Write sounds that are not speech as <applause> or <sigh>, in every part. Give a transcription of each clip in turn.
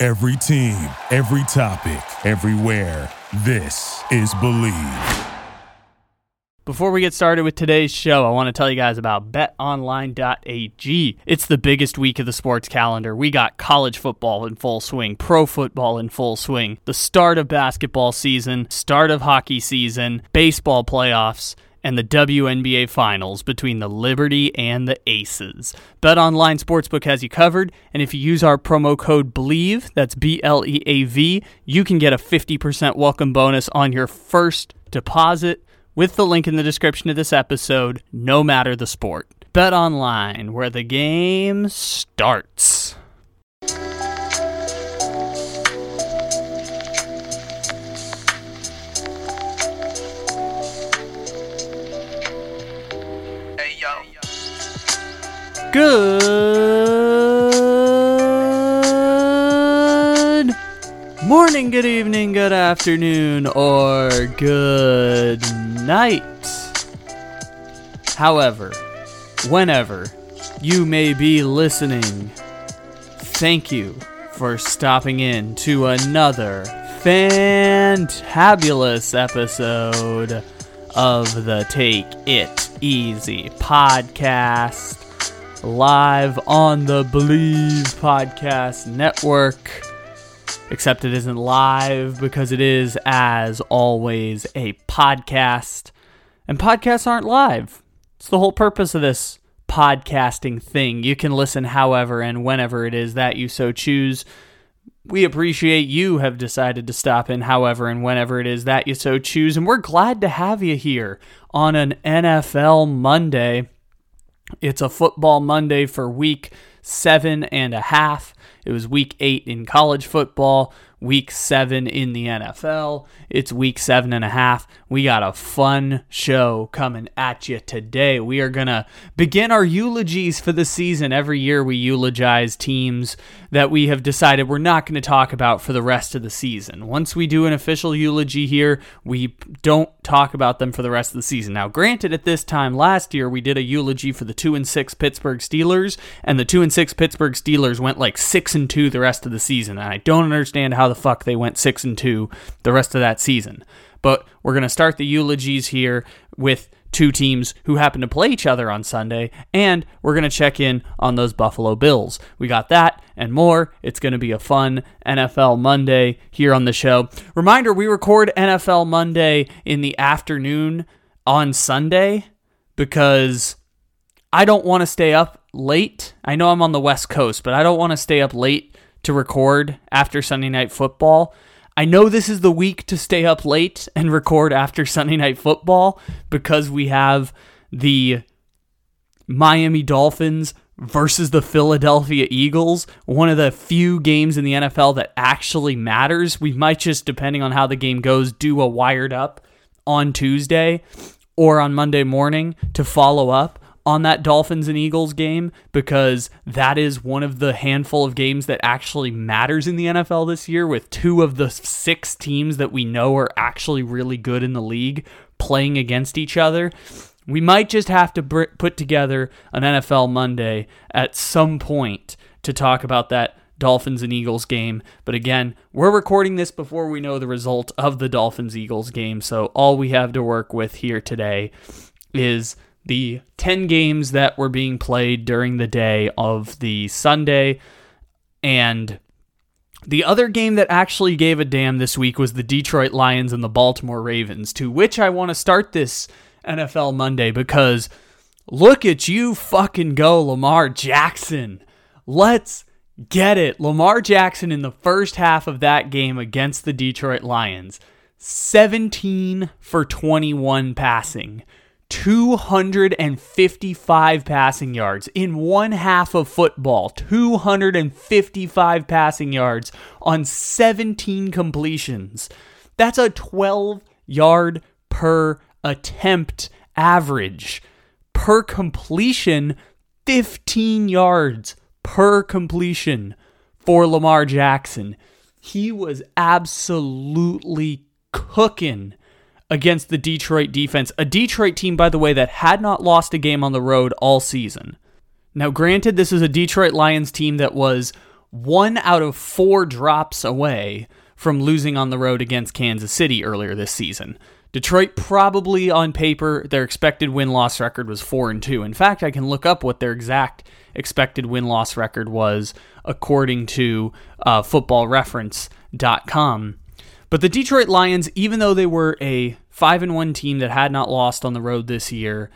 Every team, every topic, everywhere. This is Bleav. Before we get started with today's show, I want to tell you guys about betonline.ag. It's the biggest week of the sports calendar. We got college football in full swing, pro football in full swing, the start of basketball season, start of hockey season, baseball playoffs and the WNBA Finals between the Liberty and the Aces. BetOnline Sportsbook has you covered, and if you use our promo code BLEAV, that's B L E A V, you can get a 50% welcome bonus on your first deposit with the link in the description of this episode, no matter the sport. BetOnline, where the game starts. Good morning, good evening, good afternoon, or good night. However, whenever you may be listening, thank you for stopping in to another fantabulous episode of the Take It Easy podcast live on the Bleav Podcast Network. Except it isn't live because it is, as always, a podcast. And podcasts aren't live. It's the whole purpose of this podcasting thing. You can listen however and whenever it is that you so choose. We appreciate you have decided to stop in however and whenever it is that you so choose. And we're glad to have you here on an NFL Monday. It's a football Monday for week seven and a half. It was week eight in college football, week seven in the NFL. It's week seven and a half. We got a fun show coming at you today. We are going to begin our eulogies for the season. Every year we eulogize teams that we have decided we're not going to talk about for the rest of the season. Once we do an official eulogy here, we don't talk about them for the rest of the season. Now, granted, at this time last year, we did a eulogy for the 2 and 6 Pittsburgh Steelers, and the 2 and 6 Pittsburgh Steelers went like 6 and 2 the rest of the season. And I don't understand how the fuck they went 6 and 2 the rest of that season. But we're going to start the eulogies here with two teams who happen to play each other on Sunday, and we're going to check in on those Buffalo Bills. We got that and more. It's going to be a fun NFL Monday here on the show. Reminder we record NFL Monday in the afternoon on Sunday because I don't want to stay up late. I know I'm on the West Coast, but I don't want to stay up late to record after Sunday Night Football. I know this is the week to stay up late and record after Sunday Night Football because we have the Miami Dolphins versus the Philadelphia Eagles, one of the few games in the NFL that actually matters. We might just, depending on how the game goes, do a wired up on Tuesday or on Monday morning to follow up on that Dolphins and Eagles game because that is one of the handful of games that actually matters in the NFL this year with two of the six teams that we know are actually really good in the league playing against each other. We might just have to put together an NFL Monday at some point to talk about that Dolphins and Eagles game. But again, we're recording this before we know the result of the Dolphins Eagles game. So all we have to work with here today is the 10 games that were being played during the day of the Sunday. And the other game that actually gave a damn this week was the Detroit Lions and the Baltimore Ravens, to which I want to start this NFL Monday because look at you fucking go, Lamar Jackson. Let's get it. Lamar Jackson in the first half of that game against the Detroit Lions 17 for 21 passing. 255 passing yards in one half of football. 255 passing yards on 17 completions. That's a 12 yard per attempt average. Per completion, 15 yards per completion for Lamar Jackson. He was absolutely cooking against the Detroit defense, a Detroit team, by the way, that had not lost a game on the road all season. Now, granted, this is a Detroit Lions team that was one out of four drops away from losing on the road against Kansas City earlier this season. Detroit probably on paper their expected win loss record was 4 and 2. In fact, I can look up what their exact expected win loss record was according to uh, footballreference.com. But the Detroit Lions, even though they were a 5 and 1 team that had not lost on the road this year,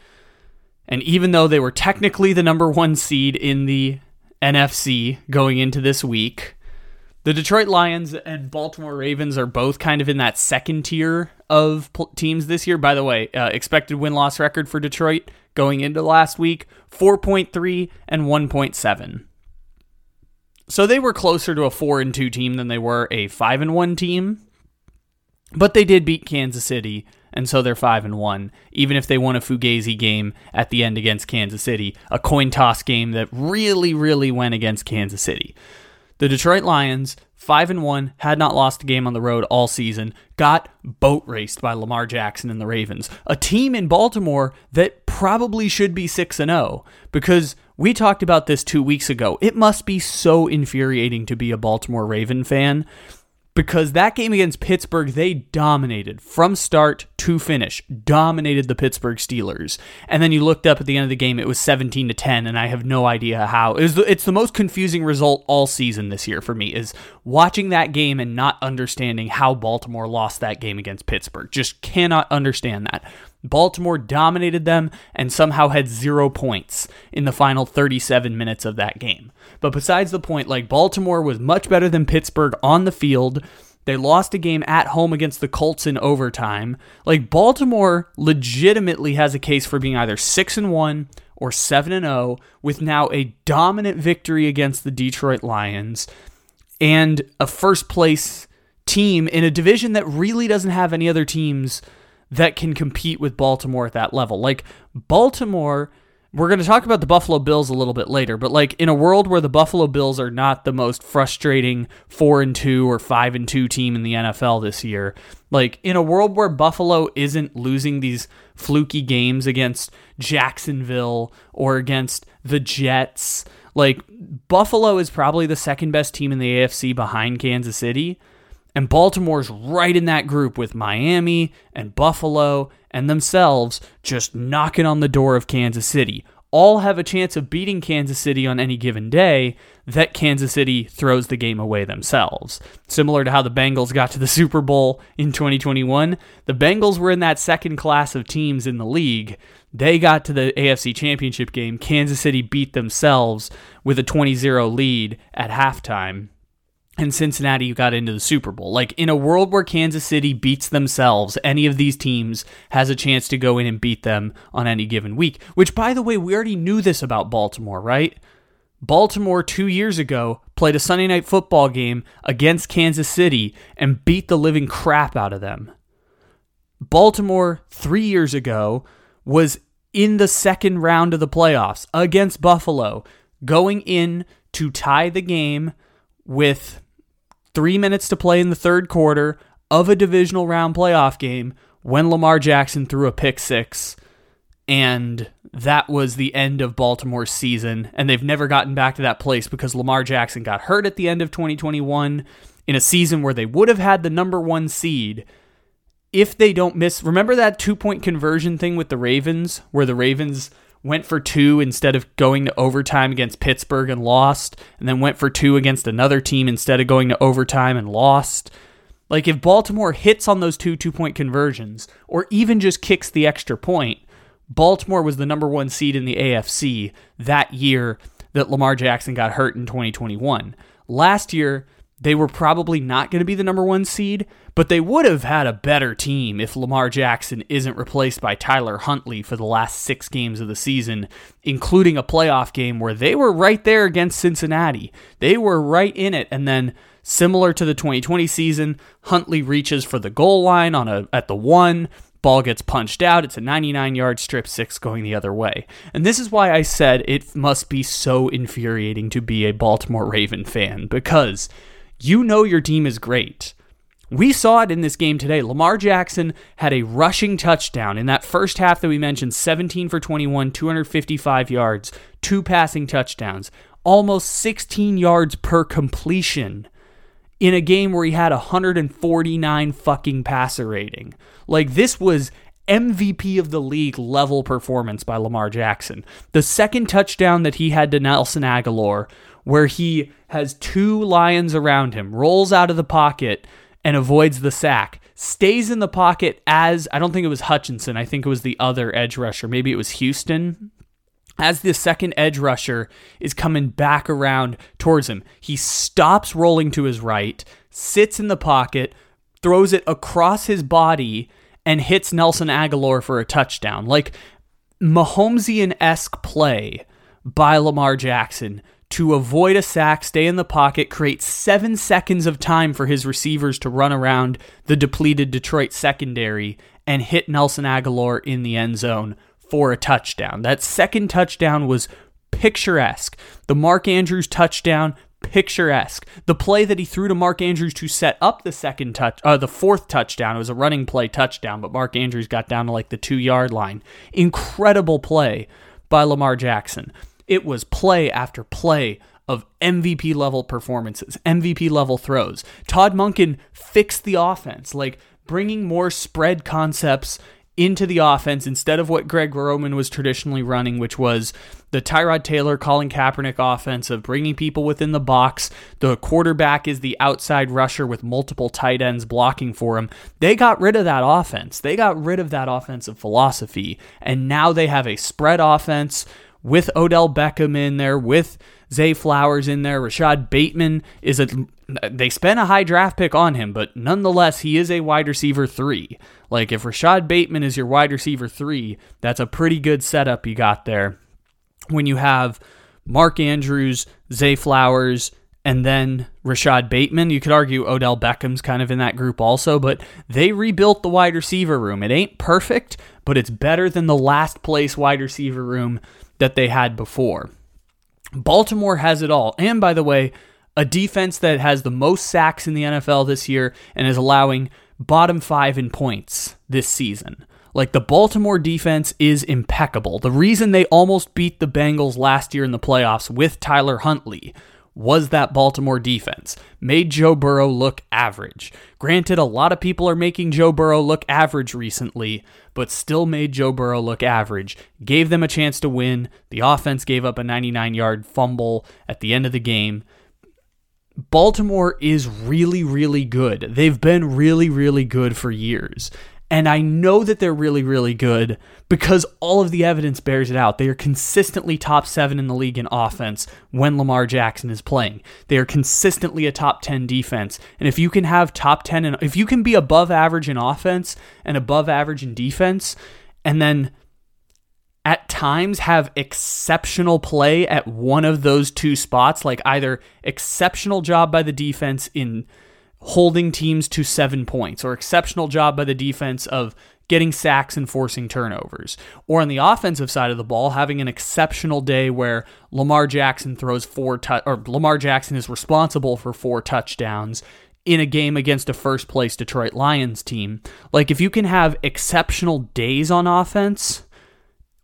and even though they were technically the number 1 seed in the NFC going into this week, the Detroit Lions and Baltimore Ravens are both kind of in that second tier of teams this year. By the way, uh, expected win loss record for Detroit going into last week 4.3 and 1.7. So they were closer to a 4 and 2 team than they were a 5 and 1 team. But they did beat Kansas City, and so they're 5 and 1, even if they won a Fugazi game at the end against Kansas City, a coin toss game that really really went against Kansas City. The Detroit Lions, 5 and 1, had not lost a game on the road all season, got boat raced by Lamar Jackson and the Ravens. A team in Baltimore that probably should be 6 and 0 because we talked about this 2 weeks ago. It must be so infuriating to be a Baltimore Raven fan because that game against Pittsburgh, they dominated from start to finish, dominated the Pittsburgh Steelers. And then you looked up at the end of the game, it was 17 to 10, and I have no idea how. It the, it's the most confusing result all season this year for me is watching that game and not understanding how Baltimore lost that game against Pittsburgh. Just cannot understand that. Baltimore dominated them and somehow had zero points in the final 37 minutes of that game. But besides the point, like Baltimore was much better than Pittsburgh on the field. They lost a game at home against the Colts in overtime. Like Baltimore legitimately has a case for being either 6 and 1 or 7 and 0 with now a dominant victory against the Detroit Lions and a first place team in a division that really doesn't have any other teams that can compete with Baltimore at that level. Like Baltimore, we're going to talk about the Buffalo Bills a little bit later, but like in a world where the Buffalo Bills are not the most frustrating 4 and 2 or 5 and 2 team in the NFL this year, like in a world where Buffalo isn't losing these fluky games against Jacksonville or against the Jets, like Buffalo is probably the second best team in the AFC behind Kansas City. And Baltimore's right in that group with Miami and Buffalo and themselves just knocking on the door of Kansas City. All have a chance of beating Kansas City on any given day that Kansas City throws the game away themselves. Similar to how the Bengals got to the Super Bowl in 2021, the Bengals were in that second class of teams in the league. They got to the AFC Championship game. Kansas City beat themselves with a 20 0 lead at halftime and Cincinnati got into the Super Bowl. Like in a world where Kansas City beats themselves, any of these teams has a chance to go in and beat them on any given week. Which, by the way, we already knew this about Baltimore, right? Baltimore two years ago played a Sunday night football game against Kansas City and beat the living crap out of them. Baltimore three years ago was in the second round of the playoffs against Buffalo, going in to tie the game with three minutes to play in the third quarter of a divisional round playoff game when Lamar Jackson threw a pick six. And that was the end of Baltimore's season. And they've never gotten back to that place because Lamar Jackson got hurt at the end of 2021 in a season where they would have had the number one seed if they don't miss. Remember that two point conversion thing with the Ravens, where the Ravens went for two instead of going to overtime against Pittsburgh and lost, and then went for two against another team instead of going to overtime and lost. Like if Baltimore hits on those two two point conversions, or even just kicks the extra point, Baltimore was the number one seed in the AFC that year that Lamar Jackson got hurt in 2021. Last year, they were probably not going to be the number one seed, but they would have had a better team if Lamar Jackson isn't replaced by Tyler Huntley for the last six games of the season, including a playoff game where they were right there against Cincinnati. They were right in it. And then, similar to the 2020 season, Huntley reaches for the goal line on a at the one. Ball gets punched out. It's a 99 yard strip six going the other way. And this is why I said it must be so infuriating to be a Baltimore Raven fan because you know your team is great. We saw it in this game today. Lamar Jackson had a rushing touchdown in that first half that we mentioned 17 for 21, 255 yards, two passing touchdowns, almost 16 yards per completion in a game where he had 149 fucking passer rating. Like this was MVP of the league level performance by Lamar Jackson. The second touchdown that he had to Nelson Agholor where he has two lions around him, rolls out of the pocket and avoids the sack, stays in the pocket as I don't think it was Hutchinson, I think it was the other edge rusher, maybe it was Houston. As the second edge rusher is coming back around towards him, he stops rolling to his right, sits in the pocket, throws it across his body, and hits Nelson Agholor for a touchdown. Like Mahomesian esque play by Lamar Jackson to avoid a sack, stay in the pocket, create seven seconds of time for his receivers to run around the depleted Detroit secondary and hit Nelson Agholor in the end zone for a touchdown. That second touchdown was picturesque. The Mark Andrews touchdown, picturesque. The play that he threw to Mark Andrews to set up the second touch, uh, the fourth touchdown, it was a running play touchdown, but Mark Andrews got down to like the two yard line. Incredible play by Lamar Jackson. It was play after play of MVP level performances, MVP level throws. Todd Monken fixed the offense, like bringing more spread concepts into the offense instead of what Greg Roman was traditionally running, which was the Tyrod Taylor, Colin Kaepernick offense of bringing people within the box. The quarterback is the outside rusher with multiple tight ends blocking for him. They got rid of that offense. They got rid of that offensive philosophy. And now they have a spread offense with Odell Beckham in there, with Zay Flowers in there. Rashod Bateman is a. They spent a high draft pick on him, but nonetheless, he is a wide receiver three. Like, if Rashod Bateman is your wide receiver three, that's a pretty good setup you got there. When you have Mark Andrews, Zay Flowers, and then Rashod Bateman. You could argue Odell Beckham's kind of in that group also, but they rebuilt the wide receiver room. It ain't perfect, but it's better than the last place wide receiver room that they had before. Baltimore has it all. And by the way, a defense that has the most sacks in the NFL this year and is allowing bottom five in points this season. Like the Baltimore defense is impeccable. The reason they almost beat the Bengals last year in the playoffs with Tyler Huntley was that Baltimore defense. Made Joe Burrow look average. Granted, a lot of people are making Joe Burrow look average recently, but still made Joe Burrow look average. Gave them a chance to win. The offense gave up a 99 yard fumble at the end of the game. Baltimore is really, really good. They've been really, really good for years. And I know that they're really, really good because all of the evidence bears it out. They are consistently top seven in the league in offense when Lamar Jackson is playing. They are consistently a top 10 defense. And if you can have top 10, and if you can be above average in offense and above average in defense, and then at times have exceptional play at one of those two spots, like either exceptional job by the defense in holding teams to seven points, or exceptional job by the defense of getting sacks and forcing turnovers. Or on the offensive side of the ball, having an exceptional day where Lamar Jackson throws four tu- or Lamar Jackson is responsible for four touchdowns in a game against a first place Detroit Lions team. Like if you can have exceptional days on offense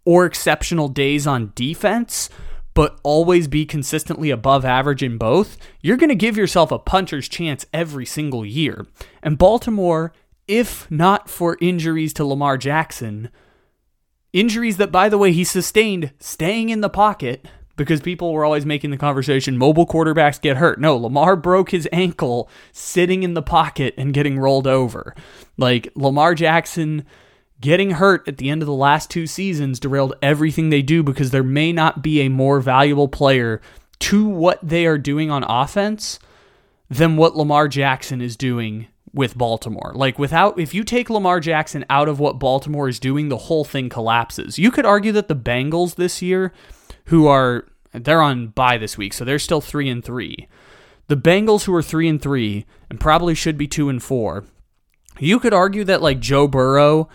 or exceptional days on defense, but always be consistently above average in both, you're going to give yourself a puncher's chance every single year. And Baltimore, if not for injuries to Lamar Jackson, injuries that, by the way, he sustained staying in the pocket because people were always making the conversation mobile quarterbacks get hurt. No, Lamar broke his ankle sitting in the pocket and getting rolled over. Like Lamar Jackson Getting hurt at the end of the last two seasons derailed everything they do because there may not be a more valuable player to what they are doing on offense than what Lamar Jackson is doing with Baltimore. Like without if you take Lamar Jackson out of what Baltimore is doing, the whole thing collapses. You could argue that the Bengals this year who are they're on bye this week, so they're still 3 and 3. The Bengals who are 3 and 3 and probably should be 2 and 4. You could argue that like Joe Burrow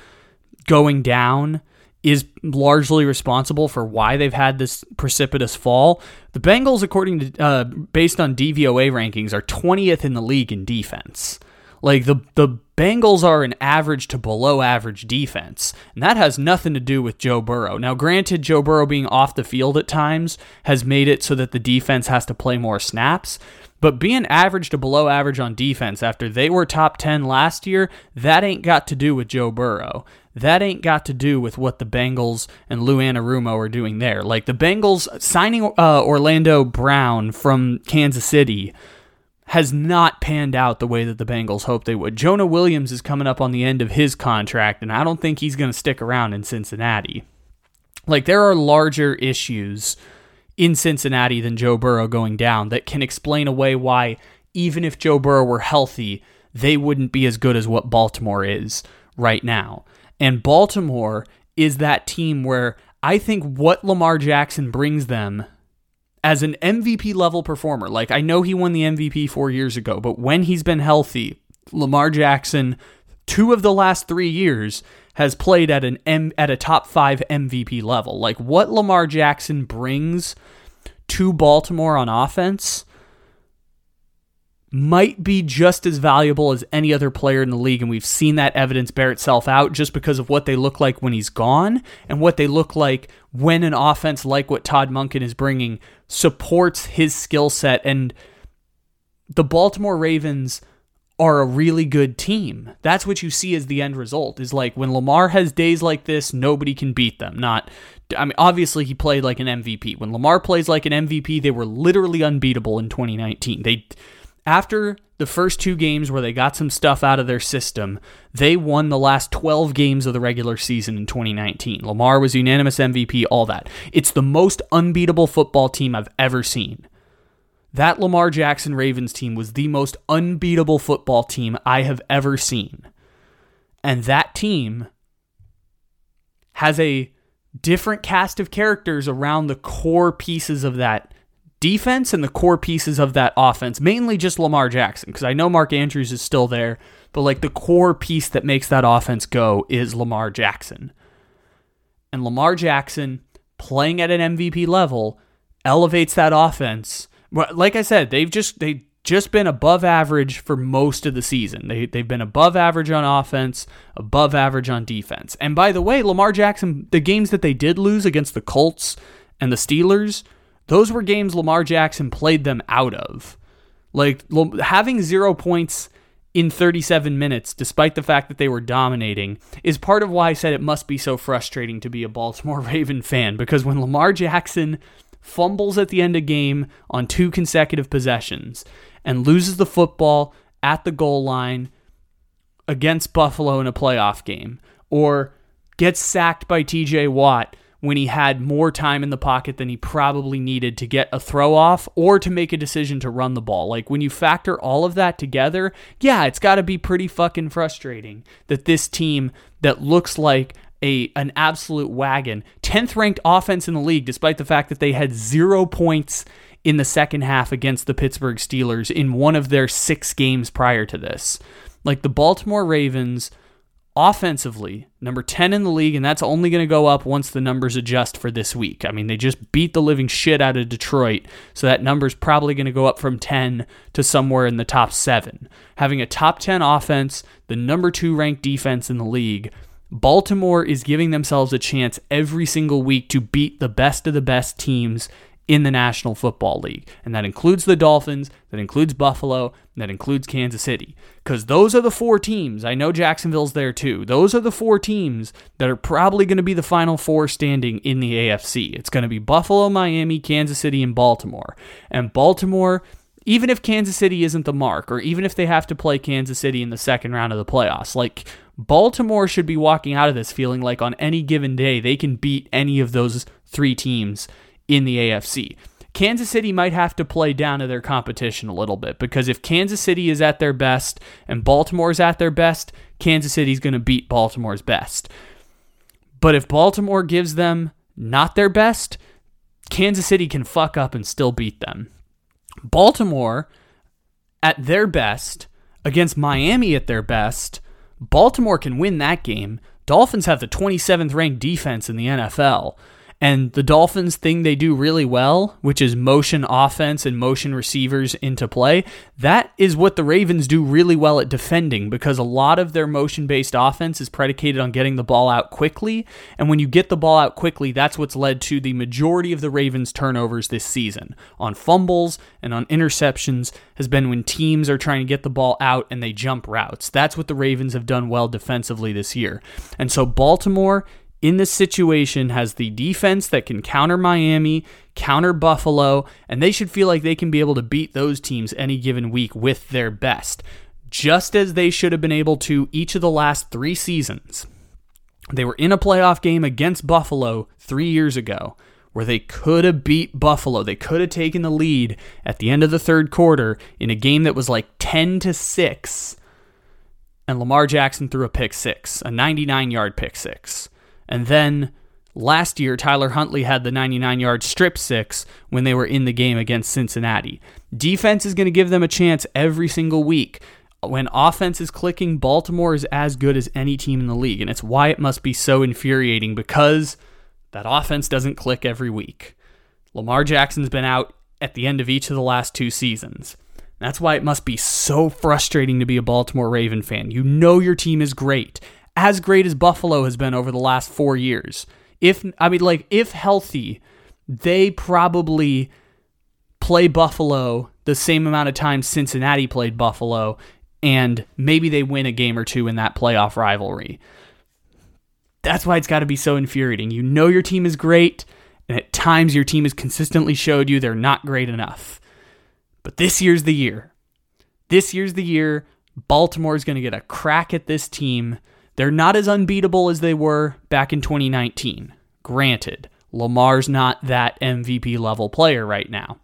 going down is largely responsible for why they've had this precipitous fall. The Bengals, according to uh, based on DVOA rankings, are 20th in the league in defense. Like the the Bengals are an average to below average defense, and that has nothing to do with Joe Burrow. Now, granted, Joe Burrow being off the field at times has made it so that the defense has to play more snaps, but being average to below average on defense after they were top 10 last year, that ain't got to do with Joe Burrow. That ain't got to do with what the Bengals and Lou Anarumo are doing there. Like the Bengals signing uh, Orlando Brown from Kansas City has not panned out the way that the Bengals hoped they would. Jonah Williams is coming up on the end of his contract, and I don't think he's going to stick around in Cincinnati. Like, there are larger issues in Cincinnati than Joe Burrow going down that can explain away why, even if Joe Burrow were healthy, they wouldn't be as good as what Baltimore is right now. And Baltimore is that team where I think what Lamar Jackson brings them as an MVP level performer, like I know he won the MVP four years ago, but when he's been healthy, Lamar Jackson, two of the last three years, has played at an M, at a top five MVP level. Like what Lamar Jackson brings to Baltimore on offense might be just as valuable as any other player in the league. And we've seen that evidence bear itself out just because of what they look like when he's gone and what they look like when an offense like what Todd Monken is bringing supports his skill set. And the Baltimore Ravens are a really good team. That's what you see as the end result is like when Lamar has days like this, nobody can beat them. Not I mean obviously he played like an MVP. When Lamar plays like an MVP, they were literally unbeatable in 2019. They after the first two games where they got some stuff out of their system, they won the last 12 games of the regular season in 2019. Lamar was unanimous MVP, all that. It's the most unbeatable football team I've ever seen. That Lamar Jackson Ravens team was the most unbeatable football team I have ever seen. And that team has a different cast of characters around the core pieces of that defense and the core pieces of that offense, mainly just Lamar Jackson, because I know Mark Andrews is still there, but like the core piece that makes that offense go is Lamar Jackson. And Lamar Jackson playing at an MVP level elevates that offense. Like I said, they've just they just been above average for most of the season. They they've been above average on offense, above average on defense. And by the way, Lamar Jackson, the games that they did lose against the Colts and the Steelers, those were games Lamar Jackson played them out of. Like having zero points in 37 minutes, despite the fact that they were dominating, is part of why I said it must be so frustrating to be a Baltimore <laughs> Raven fan. Because when Lamar Jackson fumbles at the end of game on two consecutive possessions and loses the football at the goal line against Buffalo in a playoff game, or gets sacked by TJ Watt when he had more time in the pocket than he probably needed to get a throw off or to make a decision to run the ball. Like when you factor all of that together, yeah, it's got to be pretty fucking frustrating that this team that looks like a an absolute wagon, 10th ranked offense in the league despite the fact that they had 0 points in the second half against the Pittsburgh Steelers in one of their 6 games prior to this. Like the Baltimore Ravens offensively, number 10 in the league, and that's only going to go up once the numbers adjust for this week. I mean, they just beat the living shit out of Detroit, so that number's probably going to go up from 10 to somewhere in the top seven. Having a top 10 offense, the number two ranked defense in the league, Baltimore is giving themselves a chance every single week to beat the best of the best teams in the National Football League. And that includes the Dolphins, that includes Buffalo, that includes Kansas City. Because those are the four teams. I know Jacksonville's there too. Those are the four teams that are probably going to be the final four standing in the AFC. It's going to be Buffalo, Miami, Kansas City, and Baltimore. And Baltimore. Even if Kansas City isn't the mark, or even if they have to play Kansas City in the second round of the playoffs, like Baltimore should be walking out of this feeling like on any given day they can beat any of those three teams in the AFC. Kansas City might have to play down to their competition a little bit because if Kansas City is at their best and Baltimore is at their best, Kansas City's going to beat Baltimore's best. But if Baltimore gives them not their best, Kansas City can fuck up and still beat them. Baltimore at their best against Miami at their best, Baltimore can win that game. Dolphins have the 27th ranked defense in the NFL. And the Dolphins thing they do really well, which is motion offense and motion receivers into play, that is what the Ravens do really well at defending because a lot of their motion based offense is predicated on getting the ball out quickly. And when you get the ball out quickly, that's what's led to the majority of the Ravens' turnovers this season on fumbles and on interceptions, has been when teams are trying to get the ball out and they jump routes. That's what the Ravens have done well defensively this year. And so Baltimore in this situation has the defense that can counter Miami, counter Buffalo, and they should feel like they can be able to beat those teams any given week with their best, just as they should have been able to each of the last three seasons. They were in a playoff game against Buffalo three years ago where they could have beat Buffalo. They could have taken the lead at the end of the third quarter in a game that was like 10 to 6 and Lamar Jackson threw a pick 6, a 99-yard pick 6. And then last year, Tyler Huntley had the 99 yard strip six when they were in the game against Cincinnati. Defense is going to give them a chance every single week. When offense is clicking, Baltimore is as good as any team in the league. And it's why it must be so infuriating because that offense doesn't click every week. Lamar Jackson's been out at the end of each of the last two seasons. That's why it must be so frustrating to be a Baltimore Raven fan. You know your team is great as great as Buffalo has been over the last four years. If I mean, like, if healthy, they probably play Buffalo the same amount of times Cincinnati played Buffalo, and maybe they win a game or two in that playoff rivalry. That's why it's got to be so infuriating. You know your team is great, and at times your team has consistently showed you they're not great enough. But this year's the year. This year's the year Baltimore's going to get a crack at this team they're not as unbeatable as they were back in 2019. Granted, Lamar's not that MVP level player right now.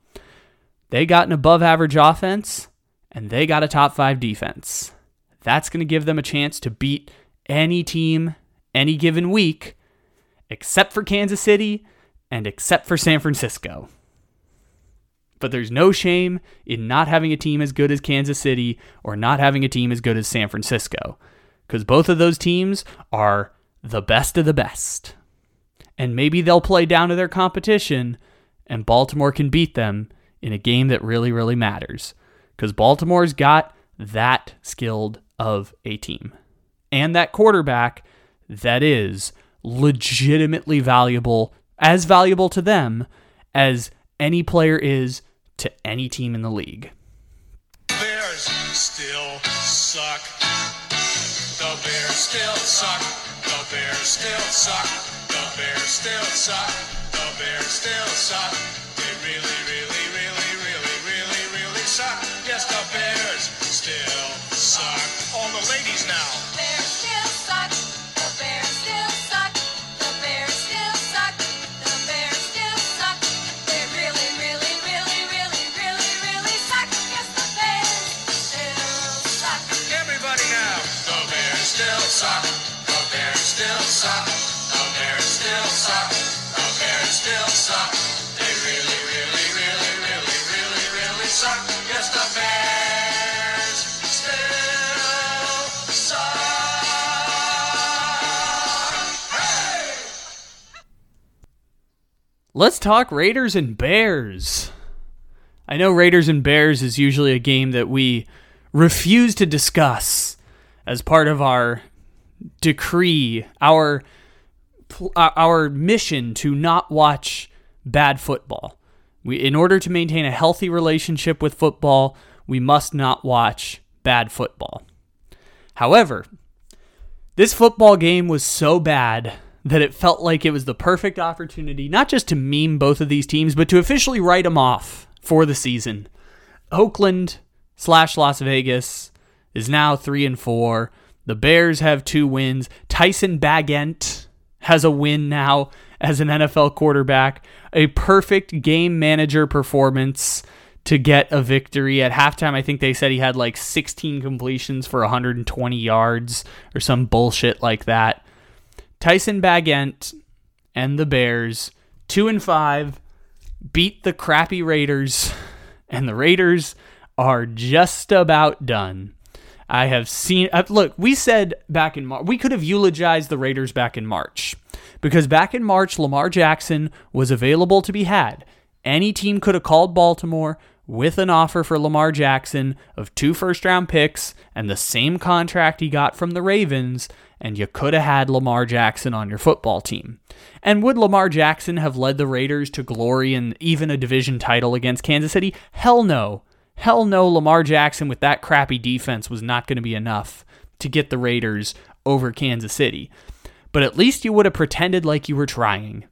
They got an above average offense and they got a top five defense. That's going to give them a chance to beat any team any given week, except for Kansas City and except for San Francisco. But there's no shame in not having a team as good as Kansas City or not having a team as good as San Francisco because both of those teams are the best of the best. And maybe they'll play down to their competition and Baltimore can beat them in a game that really, really matters. Because Baltimore's got that skilled of a team and that quarterback that is legitimately valuable, as valuable to them as any player is to any team in the league. Bears still still suck. The Bears still suck. The Bears still suck. The Bears still suck. Let's talk Raiders and Bears. I know Raiders and Bears is usually a game that we refuse to discuss as part of our decree, our uh, our mission to not watch bad football. We, in order to maintain a healthy relationship with football, we must not watch bad football. However, this football game was so bad that it felt like it was the perfect opportunity not just to meme both of these teams, but to officially write them off for the season. Oakland slash Las Vegas is now three and four. The Bears have two wins. Tyson Bagent has a win now as an NFL quarterback, a perfect game manager performance to get a victory. At halftime, I think they said he had like 16 completions for 120 yards or some bullshit like that. Tyson Bagent and the Bears, 2 and 5, beat the crappy Raiders, <laughs> and the Raiders are just about done. I have seen. Uh, look, we said back in March, we could have eulogized the Raiders back in March because back in March, Lamar Jackson was available to be had. Any team could have called Baltimore with an offer for Lamar Jackson of two first round picks and the same contract he got from the Ravens, and you could have had Lamar Jackson on your football team. And would Lamar Jackson have led the Raiders to glory and even a division title against Kansas City? Hell no. Hell no, Lamar Jackson with that crappy defense was not going to be enough to get the Raiders over Kansas City. But at least you would have pretended like you were trying.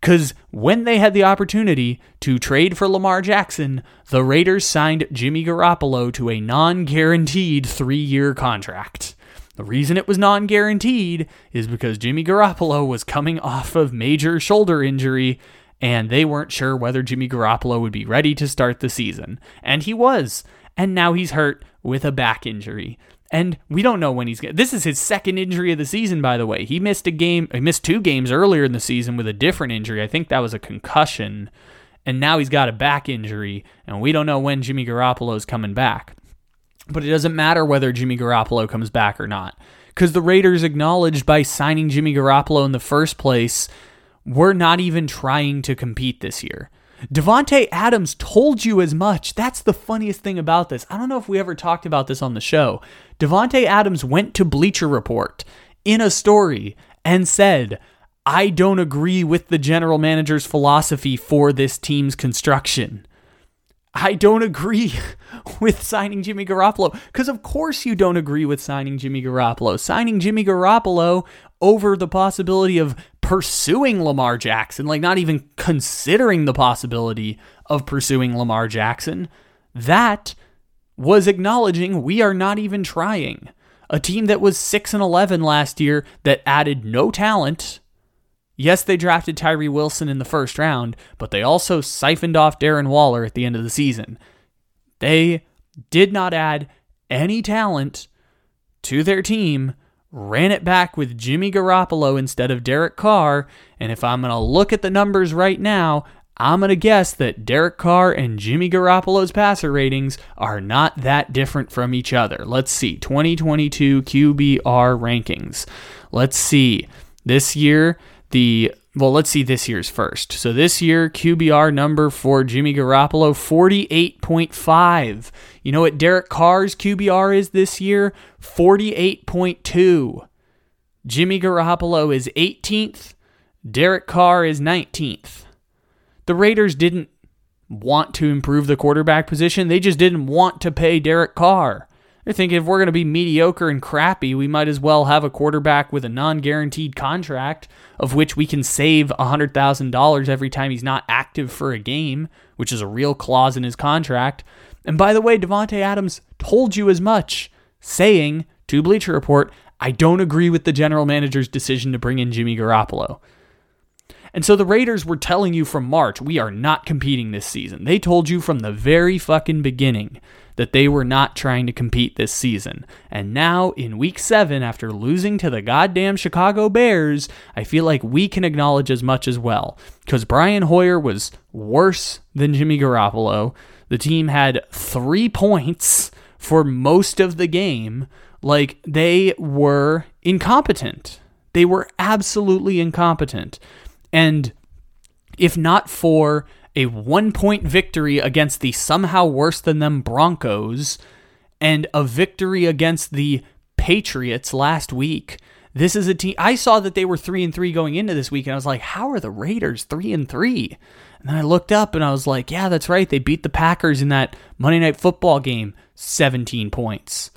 Because when they had the opportunity to trade for Lamar Jackson, the Raiders signed Jimmy Garoppolo to a non guaranteed three year contract. The reason it was non guaranteed is because Jimmy Garoppolo was coming off of major shoulder injury and they weren't sure whether Jimmy Garoppolo would be ready to start the season. And he was. And now he's hurt with a back injury. And we don't know when he's going This is his second injury of the season, by the way. He missed a game, he missed two games earlier in the season with a different injury. I think that was a concussion. And now he's got a back injury, and we don't know when Jimmy Garoppolo is coming back. But it doesn't matter whether Jimmy Garoppolo comes back or not. Because the Raiders acknowledged by signing Jimmy Garoppolo in the first place we're not even trying to compete this year. Davante Adams told you as much. That's the funniest thing about this. I don't know if we ever talked about this on the show. Davante Adams went to Bleacher Report in a story and said, "I don't agree with the general manager's philosophy for this team's construction." I don't agree <laughs> with signing Jimmy Garoppolo. Because, of course, you don't agree with signing Jimmy Garoppolo. Signing Jimmy Garoppolo over the possibility of pursuing Lamar Jackson, like not even considering the possibility of pursuing Lamar Jackson, that was acknowledging we are not even trying. A team that was 6 and 11 last year that added no talent. Yes, they drafted Tyree Wilson in the first round, but they also siphoned off Darren Waller at the end of the season. They did not add any talent to their team ran it back with Jimmy Garoppolo instead of Derek Carr. And if I'm going to look at the numbers right now, I'm going to guess that Derek Carr and Jimmy Garoppolo's passer ratings are not that different from each other. Let's see 2022 QBR rankings. Let's see. This year, the well, let's see this year's first. So this year, QBR number for Jimmy Garoppolo, 48.5. You know what Derek Carr's QBR is this year? 48.2. Jimmy Garoppolo is 18th. Derek Carr is 19th. The Raiders didn't want to improve the quarterback position. They just didn't want to pay Derek Carr. They're thinking if we're going to be mediocre and crappy, we might as well have a quarterback with a non guaranteed contract, of which we can save $100,000 every time he's not active for a game, which is a real clause in his contract. And by the way, Davante Adams told you as much, saying to Bleacher Report, I don't agree with the general manager's decision to bring in Jimmy Garoppolo. And so the Raiders were telling you from March, we are not competing this season. They told you from the very fucking beginning that they were not trying to compete this season. And now, in week seven, after losing to the goddamn Chicago Bears, I feel like we can acknowledge as much as well. Because Brian Hoyer was worse than Jimmy Garoppolo. The team had three points for most of the game. Like, they were incompetent. They were absolutely incompetent. And if not for a one point victory against the somehow worse than them Broncos and a victory against the Patriots last week, this is a team. I saw that they were three and three going into this week, and I was like, how are the Raiders three and three? And then I looked up and I was like, yeah, that's right. They beat the Packers in that Monday Night Football game, 17 points.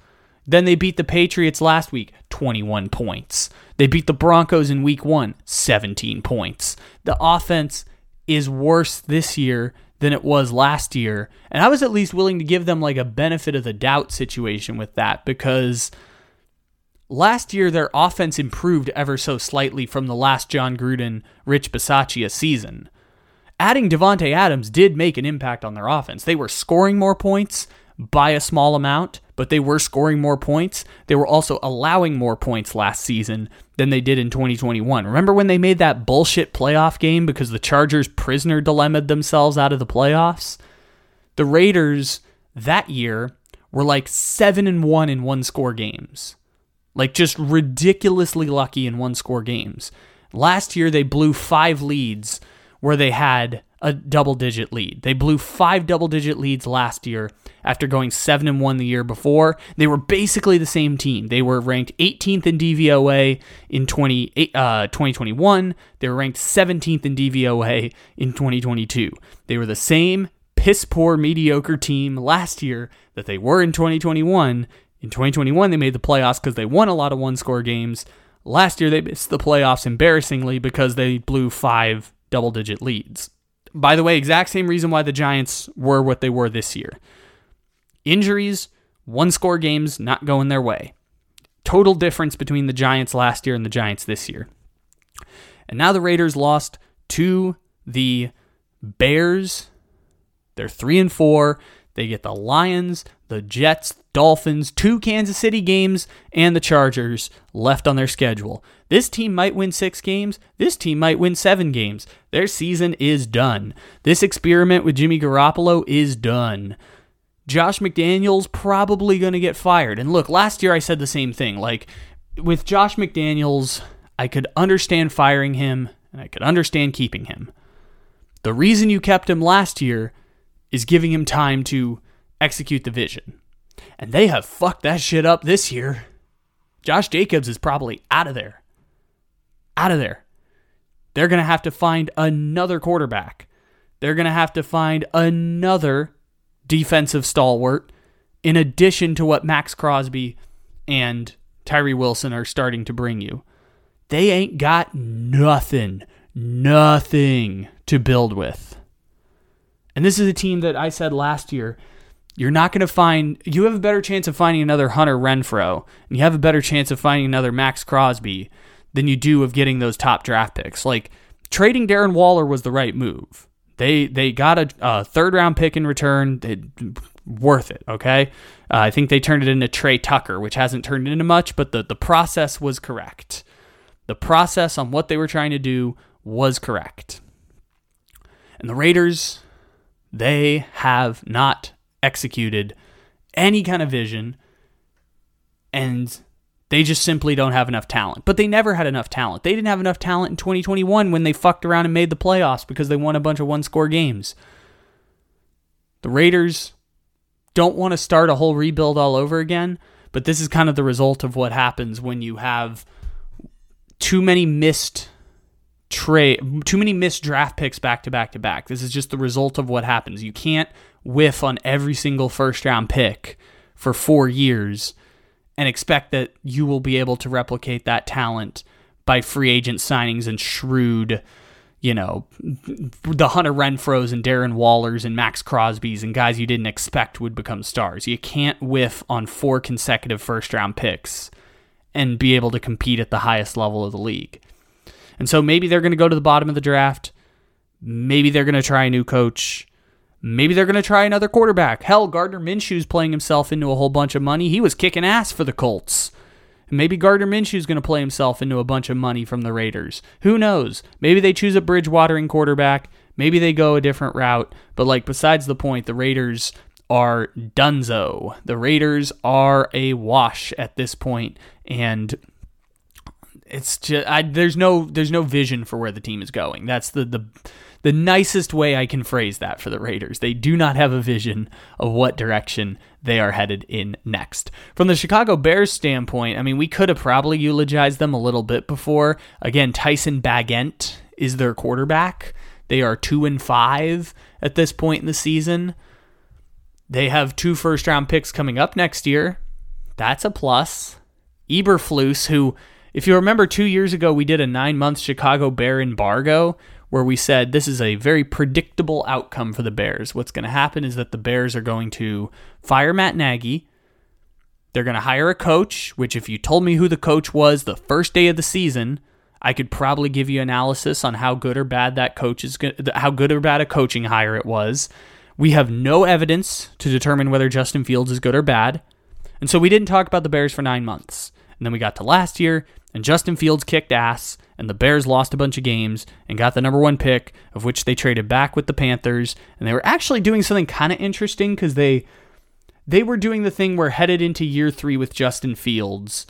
Then they beat the Patriots last week, 21 points. They beat the Broncos in week one, 17 points. The offense is worse this year than it was last year. And I was at least willing to give them like a benefit of the doubt situation with that because last year their offense improved ever so slightly from the last Jon Gruden, Rich Bisaccia season. Adding Davante Adams did make an impact on their offense. They were scoring more points by a small amount, but they were scoring more points. They were also allowing more points last season than they did in 2021. Remember when they made that bullshit playoff game because the Chargers prisoner dilemmaed themselves out of the playoffs? The Raiders that year were like 7 and 1 in one score games. Like just ridiculously lucky in one score games. Last year they blew 5 leads where they had a double digit lead. They blew 5 double digit leads last year after going 7 and 1 the year before. They were basically the same team. They were ranked 18th in DVOA in 20, uh, 2021. They were ranked 17th in DVOA in 2022. They were the same piss poor mediocre team last year that they were in 2021. In 2021, they made the playoffs because they won a lot of one score games. Last year, they missed the playoffs embarrassingly because they blew five double digit leads. By the way, exact same reason why the Giants were what they were this year. Injuries, one score games not going their way. Total difference between the Giants last year and the Giants this year. And now the Raiders lost to the Bears. They're 3 and 4. They get the Lions, the Jets, Dolphins, two Kansas City games, and the Chargers left on their schedule. This team might win six games. This team might win seven games. Their season is done. This experiment with Jimmy Garoppolo is done. Josh McDaniels probably going to get fired. And look, last year I said the same thing. Like with Josh McDaniels, I could understand firing him and I could understand keeping him. The reason you kept him last year is giving him time to execute the vision. And they have fucked that shit up this year. Josh Jacobs is probably out of there. Out of there. They're going to have to find another quarterback. They're going to have to find another defensive stalwart in addition to what Maxx Crosby and Tyree Wilson are starting to bring you. They ain't got nothing, nothing to build with. And this is a team that I said last year you're not going to find, you have a better chance of finding another Hunter Renfrow, and you have a better chance of finding another Maxx Crosby than you do of getting those top draft picks. Like trading Darren Waller was the right move. They they got a, a third round pick in return. Worth it. Okay, uh, I think they turned it into Tre Tucker, which hasn't turned into much, but the the process was correct. The process on what they were trying to do was correct. And the Raiders, they have not executed any kind of vision, and they just simply don't have enough talent. But they never had enough talent. They didn't have enough talent in 2021 when they fucked around and made the playoffs because they won a bunch of one score games. The Raiders don't want to start a whole rebuild all over again, but this is kind of the result of what happens when you have too many missed trade too many missed draft picks back to back to back. This is just the result of what happens. You can't whiff on every single first round pick for 4 years and expect that you will be able to replicate that talent by free agent signings and shrewd, you know, the Hunter Renfrows and Darren Wallers and Maxx Crosby's and guys you didn't expect would become stars. You can't whiff on four consecutive first round picks and be able to compete at the highest level of the league. And so maybe they're going to go to the bottom of the draft. Maybe they're going to try a new coach. Maybe they're going to try another quarterback. Hell, Gardner Minshew's playing himself into a whole bunch of money. He was kicking ass for the Colts. Maybe Gardner Minshew's going to play himself into a bunch of money from the Raiders. Who knows? Maybe they choose a Bridgewatering quarterback. Maybe they go a different route. But like besides the point, the Raiders are dunzo. The Raiders are a wash at this point, and it's just I, there's no there's no vision for where the team is going. That's the the the nicest way I can phrase that for the Raiders. They do not have a vision of what direction they are headed in next. From the Chicago Bears standpoint, I mean, we could have probably eulogized them a little bit before. Again, Tyson Bagent is their quarterback. They are 2 and 5 at this point in the season. They have two first round picks coming up next year. That's a plus. Eberflus, who, if you remember two years ago, we did a nine month Chicago Bear embargo where we said this is a very predictable outcome for the Bears. What's going to happen is that the Bears are going to fire Matt Nagy. They're going to hire a coach, which, if you told me who the coach was the first day of the season, I could probably give you analysis on how good or bad that coach is, how good or bad a coaching hire it was. We have no evidence to determine whether Justin Fields is good or bad. And so we didn't talk about the Bears for nine months. And then we got to last year, and Justin Fields kicked ass, and the Bears lost a bunch of games and got the number one pick, of which they traded back with the Panthers. And they were actually doing something kind of interesting because they they were doing the thing where headed into year three with Justin Fields.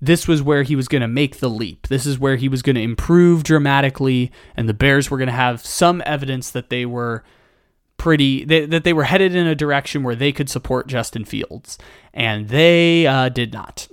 This was where he was going to make the leap. This is where he was going to improve dramatically, and the Bears were going to have some evidence that they were pretty they, that they were headed in a direction where they could support Justin Fields, and they uh, did not.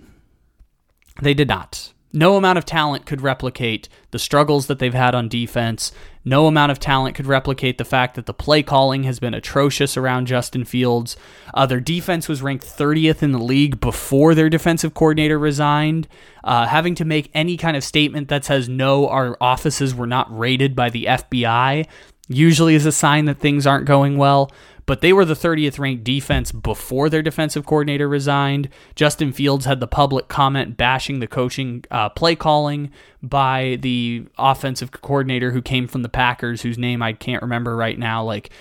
They did not. No amount of talent could replicate the struggles that they've had on defense. No amount of talent could replicate the fact that the play calling has been atrocious around Justin Fields. Uh, their defense was ranked 30th in the league before their defensive coordinator resigned. Uh, having to make any kind of statement that says, no, our offices were not raided by the FBI usually is a sign that things aren't going well but they were the 30th ranked defense before their defensive coordinator resigned. Justin Fields had the public comment bashing the coaching uh, play calling by the offensive coordinator who came from the Packers, whose name I can't remember right now. Like,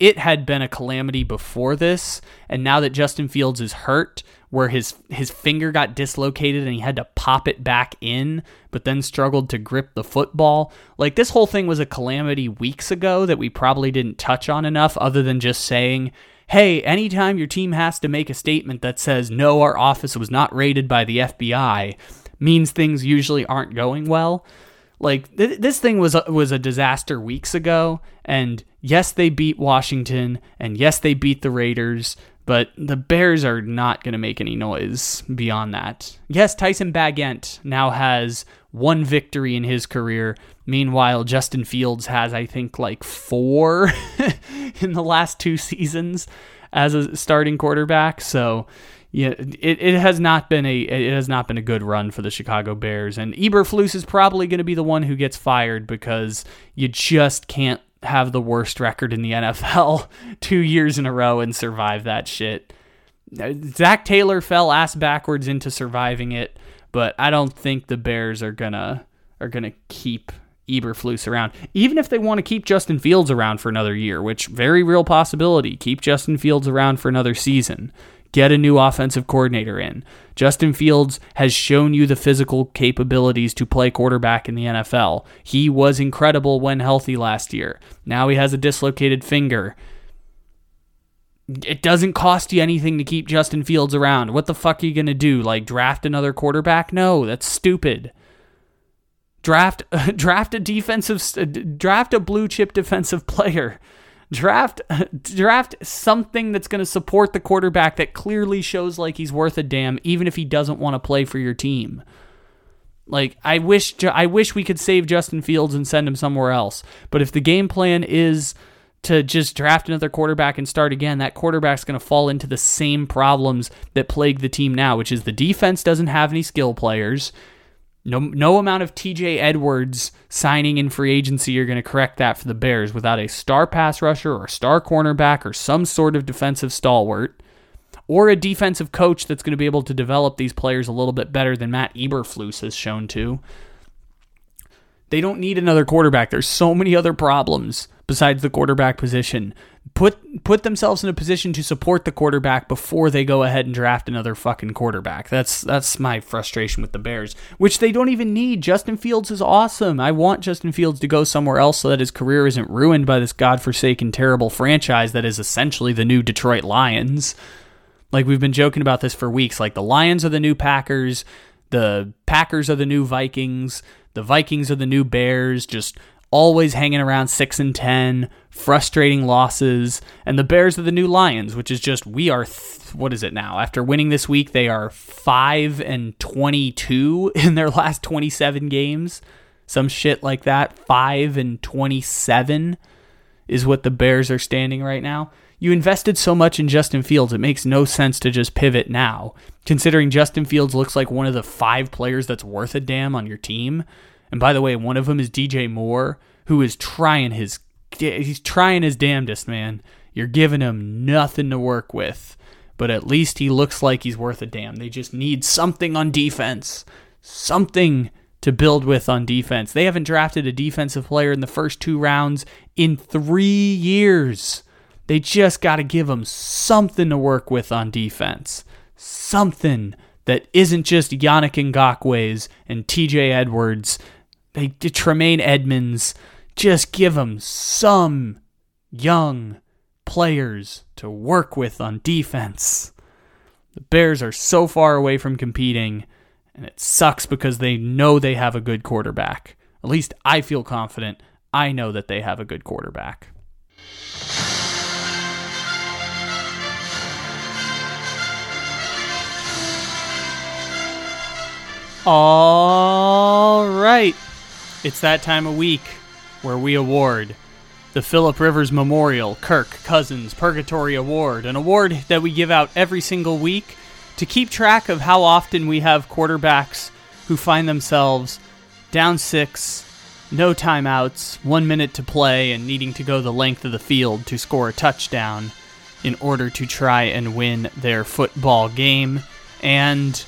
it had been a calamity before this, and now that Justin Fields is hurt, where his his finger got dislocated and he had to pop it back in, but then struggled to grip the football. Like this whole thing was a calamity weeks ago that we probably didn't touch on enough other than just saying, "Hey, anytime your team has to make a statement that says no, our office was not raided by the FBI," means things usually aren't going well. Like th- this thing was a, was a disaster weeks ago and yes, they beat Washington and yes, they beat the Raiders, but the Bears are not going to make any noise beyond that. Yes, Tyson Bagent now has one victory in his career. Meanwhile, Justin Fields has, I think, like four <laughs> in the last two seasons as a starting quarterback. So, yeah, it, it has not been a it has not been a good run for the Chicago Bears. And Eberflus is probably going to be the one who gets fired because you just can't have the worst record in the NFL <laughs> two years in a row and survive that shit. Uh, Zac Taylor fell ass backwards into surviving it, but I don't think the Bears are gonna are gonna keep Eberflus around. Even if they want to keep Justin Fields around for another year, which very real possibility. Keep Justin Fields around for another season. Get a new offensive coordinator in. Justin Fields has shown you the physical capabilities to play quarterback in the NFL. He was incredible when healthy last year. Now he has a dislocated finger. It doesn't cost you anything to keep Justin Fields around. What the fuck are you going to do? Like draft another quarterback? No, that's stupid. Draft <laughs> draft a defensive uh, draft a blue chip defensive <laughs> player. Draft <laughs> draft something that's going to support the quarterback that clearly shows like he's worth a damn even if he doesn't want to play for your team. Like I wish I wish we could save Justin Fields and send him somewhere else. But if the game plan is to just draft another quarterback and start again, that quarterback's going to fall into the same problems that plague the team now, which is the defense doesn't have any skill players. No, no amount of TJ Edwards signing in free agency are going to correct that for the Bears without a star pass rusher or star cornerback or some sort of defensive stalwart or a defensive coach that's going to be able to develop these players a little bit better than Matt Eberflus has shown to. They don't need another quarterback. There's so many other problems besides the quarterback position put put themselves in a position to support the quarterback before they go ahead and draft another fucking quarterback. That's that's my frustration with the Bears, which they don't even need. Justin Fields is awesome. I want Justin Fields to go somewhere else so that his career isn't ruined by this godforsaken terrible franchise that is essentially the new Detroit Lions. Like we've been joking about this for weeks. Like the Lions are the new Packers, the Packers are the new Vikings, the Vikings are the new Bears, just always hanging around 6 and 10, frustrating losses, and the Bears are the new Lions, which is just we are th- what is it now? After winning this week, they are 5 and 22 <laughs> in their last 27 games. Some shit like that. 5 and 27 is what the Bears are standing right now. You invested so much in Justin Fields, it makes no sense to just pivot now. Considering Justin Fields looks like one of the five players that's worth a damn on your team. And by the way, one of them is DJ Moore, who is trying his he's trying his damnedest, man. You're giving him nothing to work with. but at least he looks like he's worth a damn. They just need something on defense. Something to build with on defense. They haven't drafted a defensive player in the first two rounds in three years. They just got to give them something to work with on defense. Something that isn't just Yannick Ngakoue's and TJ Edwards. They Tremaine Edmunds. Just give them some young players to work with on defense. The Bears are so far away from competing, and it sucks because they know they have a good quarterback. At least I feel confident. I know that they have a good quarterback. All right. It's that time of week where we award the Philip Rivers Memorial Kirk Cousins Purgatory Award, an award that we give out every single week to keep track of how often we have quarterbacks who find themselves down six, no timeouts, one minute to play, and needing to go the length of the field to score a touchdown in order to try and win their football game. And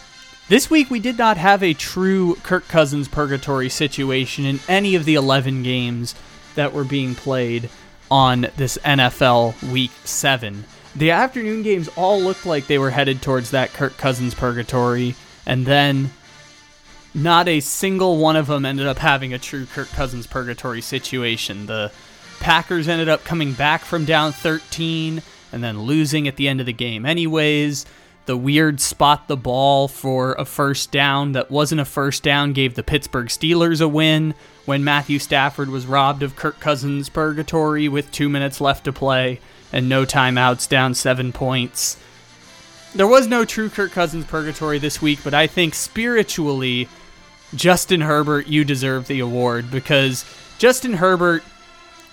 this week, we did not have a true Kirk Cousins purgatory situation in any of the 11 games that were being played on this NFL Week 7. The afternoon games all looked like they were headed towards that Kirk Cousins purgatory, and then not a single one of them ended up having a true Kirk Cousins purgatory situation. The Packers ended up coming back from down 13 and then losing at the end of the game, anyways. The weird spot the ball for a first down that wasn't a first down gave the Pittsburgh Steelers a win when Matthew Stafford was robbed of Kirk Cousins' purgatory with two minutes left to play and no timeouts, down seven points. There was no true Kirk Cousins purgatory this week, but I think spiritually, Justin Herbert, you deserve the award because Justin Herbert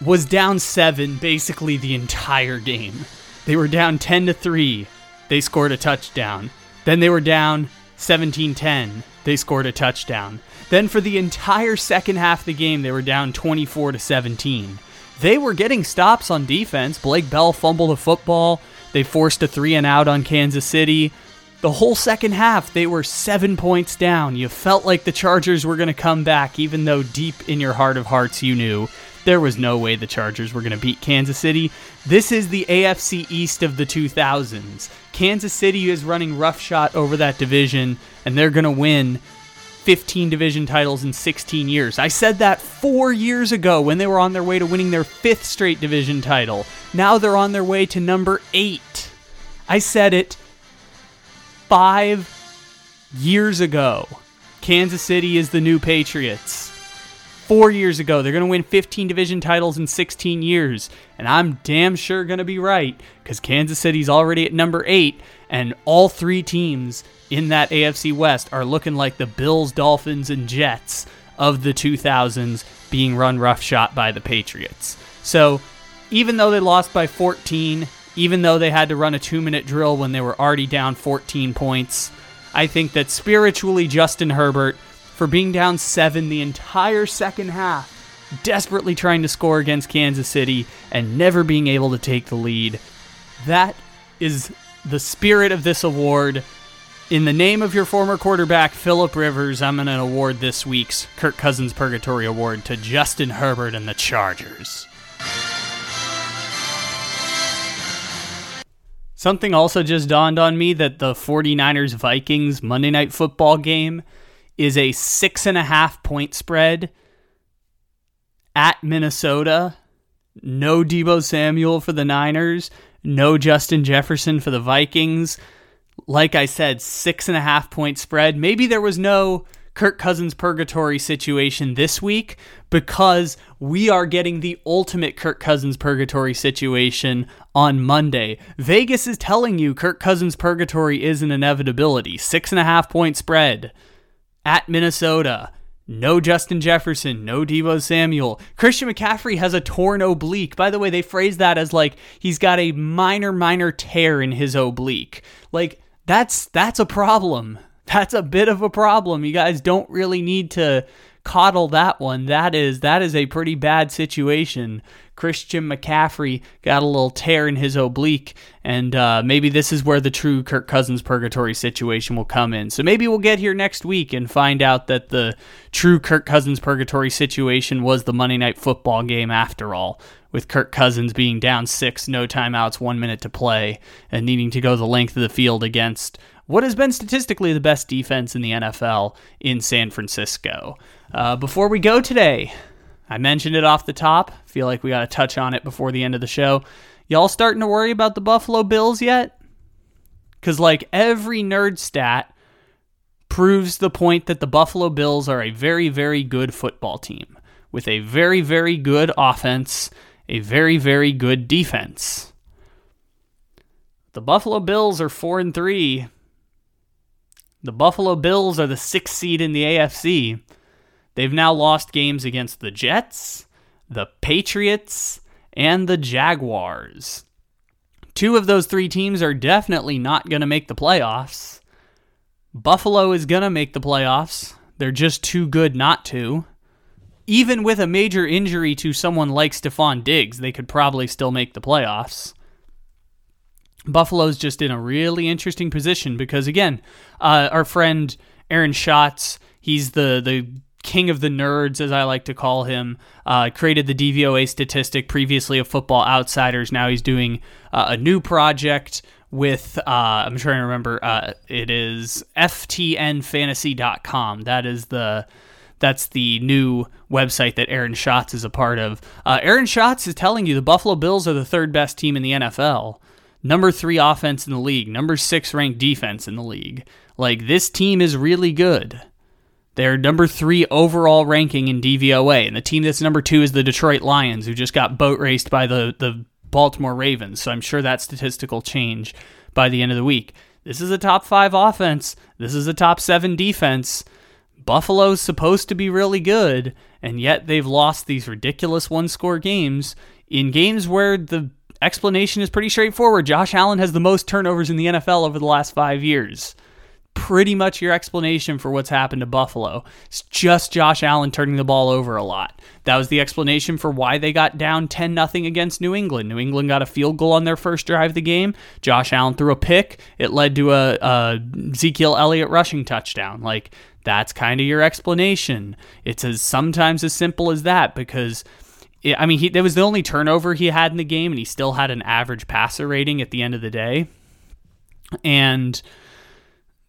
was down seven basically the entire game. They were down 10 to 3 they scored a touchdown. Then they were down 17 10. They scored a touchdown. Then for the entire second half of the game, they were down 24 to 17. They were getting stops on defense. Blake Bell fumbled a football. They forced a three and out on Kansas City. The whole second half, they were seven points down. You felt like the Chargers were going to come back, even though deep in your heart of hearts you knew there was no way the Chargers were going to beat Kansas City. This is the AFC East of the 2000s. Kansas City is running roughshod over that division, and they're going to win 15 division titles in 16 years. I said that four years ago when they were on their way to winning their fifth straight division title. Now they're on their way to number eight. I said it five years ago. Kansas City is the new Patriots four years ago. They're going to win 15 division titles in 16 years. And I'm damn sure going to be right because Kansas City's already at number eight, and all three teams in that AFC West are looking like the Bills, Dolphins, and Jets of the 2000s being run roughshod by the Patriots. So even though they lost by 14, even though they had to run a two minute drill when they were already down 14 points, I think that spiritually Justin Herbert for being down seven the entire second half, desperately trying to score against Kansas City and never being able to take the lead. That is the spirit of this award. In the name of your former quarterback, Philip Rivers, I'm going to award this week's Kirk Cousins Purgatory Award to Justin Herbert and the Chargers. Something also just dawned on me that the 49ers Vikings Monday Night Football game is a six and a half point spread at Minnesota. No Deebo Samuel for the Niners. No Justin Jefferson for the Vikings. Like I said, six and a half point spread. Maybe there was no Kirk Cousins purgatory situation this week because we are getting the ultimate Kirk Cousins purgatory situation on Monday. Vegas is telling you Kirk Cousins purgatory is an inevitability. Six and a half point spread at Minnesota. No Justin Jefferson, no Deebo Samuel. Christian McCaffrey has a torn oblique. By the way, they phrase that as like he's got a minor, minor tear in his oblique. Like that's that's a problem. That's a bit of a problem. You guys don't really need to coddle that one. That is that is a pretty bad situation. Christian McCaffrey got a little tear in his oblique, and uh, maybe this is where the true Kirk Cousins purgatory situation will come in. So maybe we'll get here next week and find out that the true Kirk Cousins purgatory situation was the Monday Night Football game after all, with Kirk Cousins being down six, no timeouts, one minute to play, and needing to go the length of the field against what has been statistically the best defense in the NFL in San Francisco. Uh, before we go today, I mentioned it off the top. Feel like we got to touch on it before the end of the show. Y'all starting to worry about the Buffalo Bills yet? Because, like, every nerd stat proves the point that the Buffalo Bills are a very, very good football team with a very, very good offense, a very, very good defense. The Buffalo Bills are 4 and 3. The Buffalo Bills are the sixth seed in the AFC. They've now lost games against the Jets, the Patriots, and the Jaguars. Two of those three teams are definitely not going to make the playoffs. Buffalo is going to make the playoffs. They're just too good not to. Even with a major injury to someone like Stefon Diggs, they could probably still make the playoffs. Buffalo's just in a really interesting position because, again, uh, our friend Aaron Schatz, he's the the king of the nerds, as I like to call him, uh, created the DVOA statistic previously of Football Outsiders. Now he's doing uh, a new project with, uh, I'm trying to remember, uh, it is FTNFantasy.com. That is the. That's the new website that Aaron Schatz is a part of. Uh, Aaron Schatz is telling you the Buffalo Bills are the third best team in the NFL number three offense in the league, number six ranked defense in the league. Like, this team is really good. They're number three overall ranking in DVOA, and the team that's number two is the Detroit Lions, who just got boat raced by the the Baltimore Ravens. So I'm sure that statistical change by the end of the week. This is a top five offense. This is a top seven defense. Buffalo's supposed to be really good, and yet they've lost these ridiculous one score games in games where the explanation is pretty straightforward. Josh Allen has the most turnovers in the NFL over the last five years pretty much your explanation for what's happened to Buffalo. It's just Josh Allen turning the ball over a lot. That was the explanation for why they got down 10 nothing against New England. New England got a field goal on their first drive of the game. Josh Allen threw a pick. It led to a, a Ezekiel Elliott rushing touchdown. Like that's kind of your explanation. It's as sometimes as simple as that because I mean, he, that was the only turnover he had in the game, and he still had an average passer rating at the end of the day. And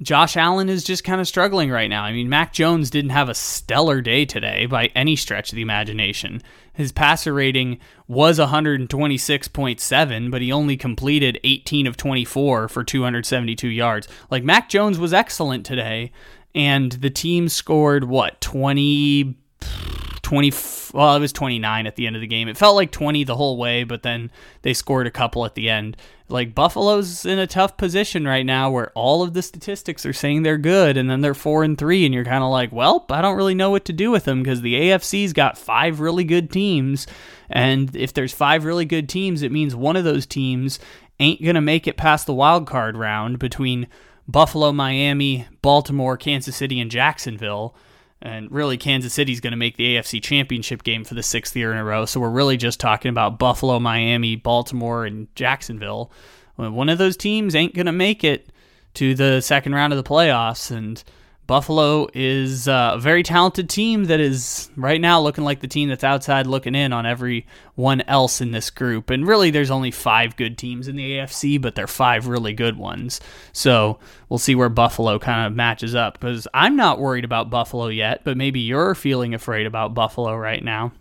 Josh Allen is just kind of struggling right now. I mean, Mac Jones didn't have a stellar day today by any stretch of the imagination. His passer rating was 126.7, but he only completed 18 of 24 for 272 yards. Like, Mac Jones was excellent today, and the team scored, what, 20 20 well it was 29 at the end of the game. It felt like 20 the whole way but then they scored a couple at the end. Like buffalo's in a tough position right now where all of the statistics are saying they're good and then they're 4 and 3 and you're kind of like well i don't really know what to do with them because the afc's got five really good teams and if there's five really good teams it means one of those teams ain't going to make it past the wild card round between buffalo miami baltimore kansas city and jacksonville and really, Kansas City's going to make the AFC Championship game for the sixth year in a row. So we're really just talking about Buffalo, Miami, Baltimore, and Jacksonville. One of those teams ain't going to make it to the second round of the playoffs. And Buffalo is uh, a very talented team that is right now looking like the team that's outside looking in on everyone else in this group. And really, there's only five good teams in the AFC, but they're five really good ones. So we'll see where Buffalo kind of matches up. Because I'm not worried about Buffalo yet, but maybe you're feeling afraid about Buffalo right now.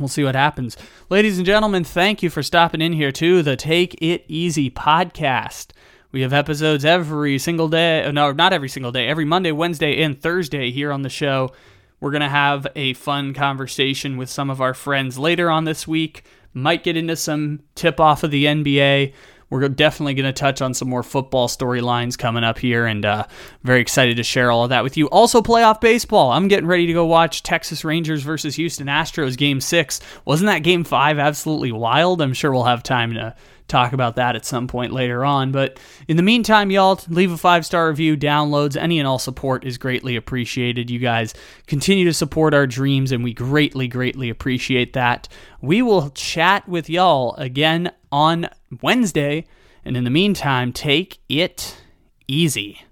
We'll see what happens. Ladies and gentlemen, thank you for stopping in here to the Take It Easy podcast. We have episodes every single day. Uh, no, not every single day. Every Monday, Wednesday, and Thursday here on the show. We're going to have a fun conversation with some of our friends later on this week. Might get into some tip off of the NBA. We're definitely going to touch on some more football storylines coming up here, and uh, very excited to share all of that with you. Also, playoff baseball. I'm getting ready to go watch Texas Rangers versus Houston Astros game six. Wasn't that game five absolutely wild? I'm sure we'll have time to talk about that at some point later on. But in the meantime, y'all, leave a five star review, downloads, any and all support is greatly appreciated. You guys continue to support our dreams, and we greatly, greatly appreciate that. We will chat with y'all again on Wednesday. And in the meantime, take it easy.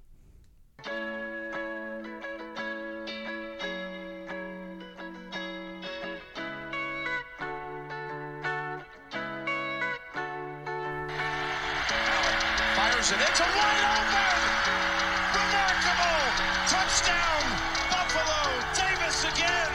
It's a wide open. Remarkable. Touchdown. Buffalo. Davis again.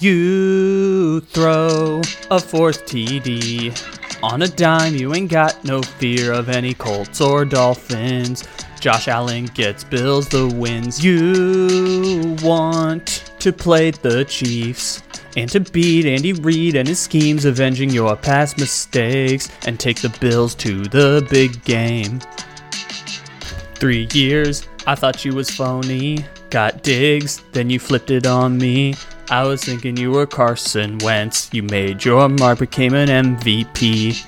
You throw a fourth TD on a dime. You ain't got no fear of any Colts or Dolphins. Josh Allen gets Bills the wins. You want to play the Chiefs and to beat Andy Reid and his schemes, avenging your past mistakes and take the Bills to the big game. Three years, I thought you was phony. Got Diggs, then you flipped it on me. I was thinking you were Carson Wentz. You made your mark, became an MVP.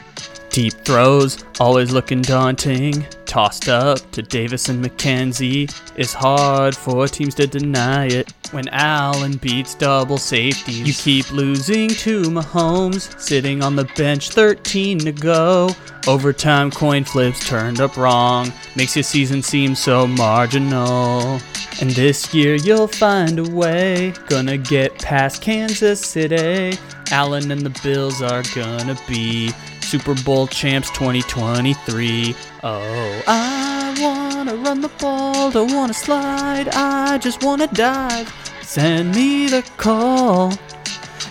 Deep throws, always looking daunting. Tossed up to Davis and McKenzie. It's hard for teams to deny it. When Allen beats double safeties, you keep losing to Mahomes. Sitting on the bench, 13 to go. Overtime coin flips turned up wrong. Makes your season seem so marginal. And this year you'll find a way. Gonna get past Kansas City. Allen and the Bills are gonna be Super Bowl champs 2023. Oh, I wanna run the ball, don't wanna slide, I just wanna dive. Send me the call,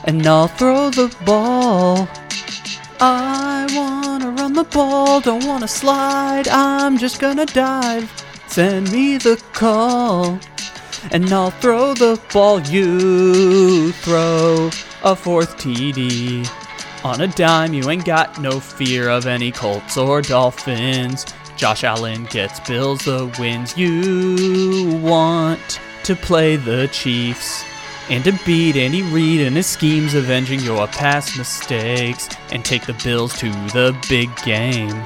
and I'll throw the ball. I wanna run the ball, don't wanna slide, I'm just gonna dive. Send me the call, and I'll throw the ball. You throw a fourth TD. On a dime, you ain't got no fear of any Colts or Dolphins. Josh Allen gets Bills the wins. You want to play the Chiefs and to beat Andy Reid and his schemes, avenging your past mistakes and take the Bills to the big game.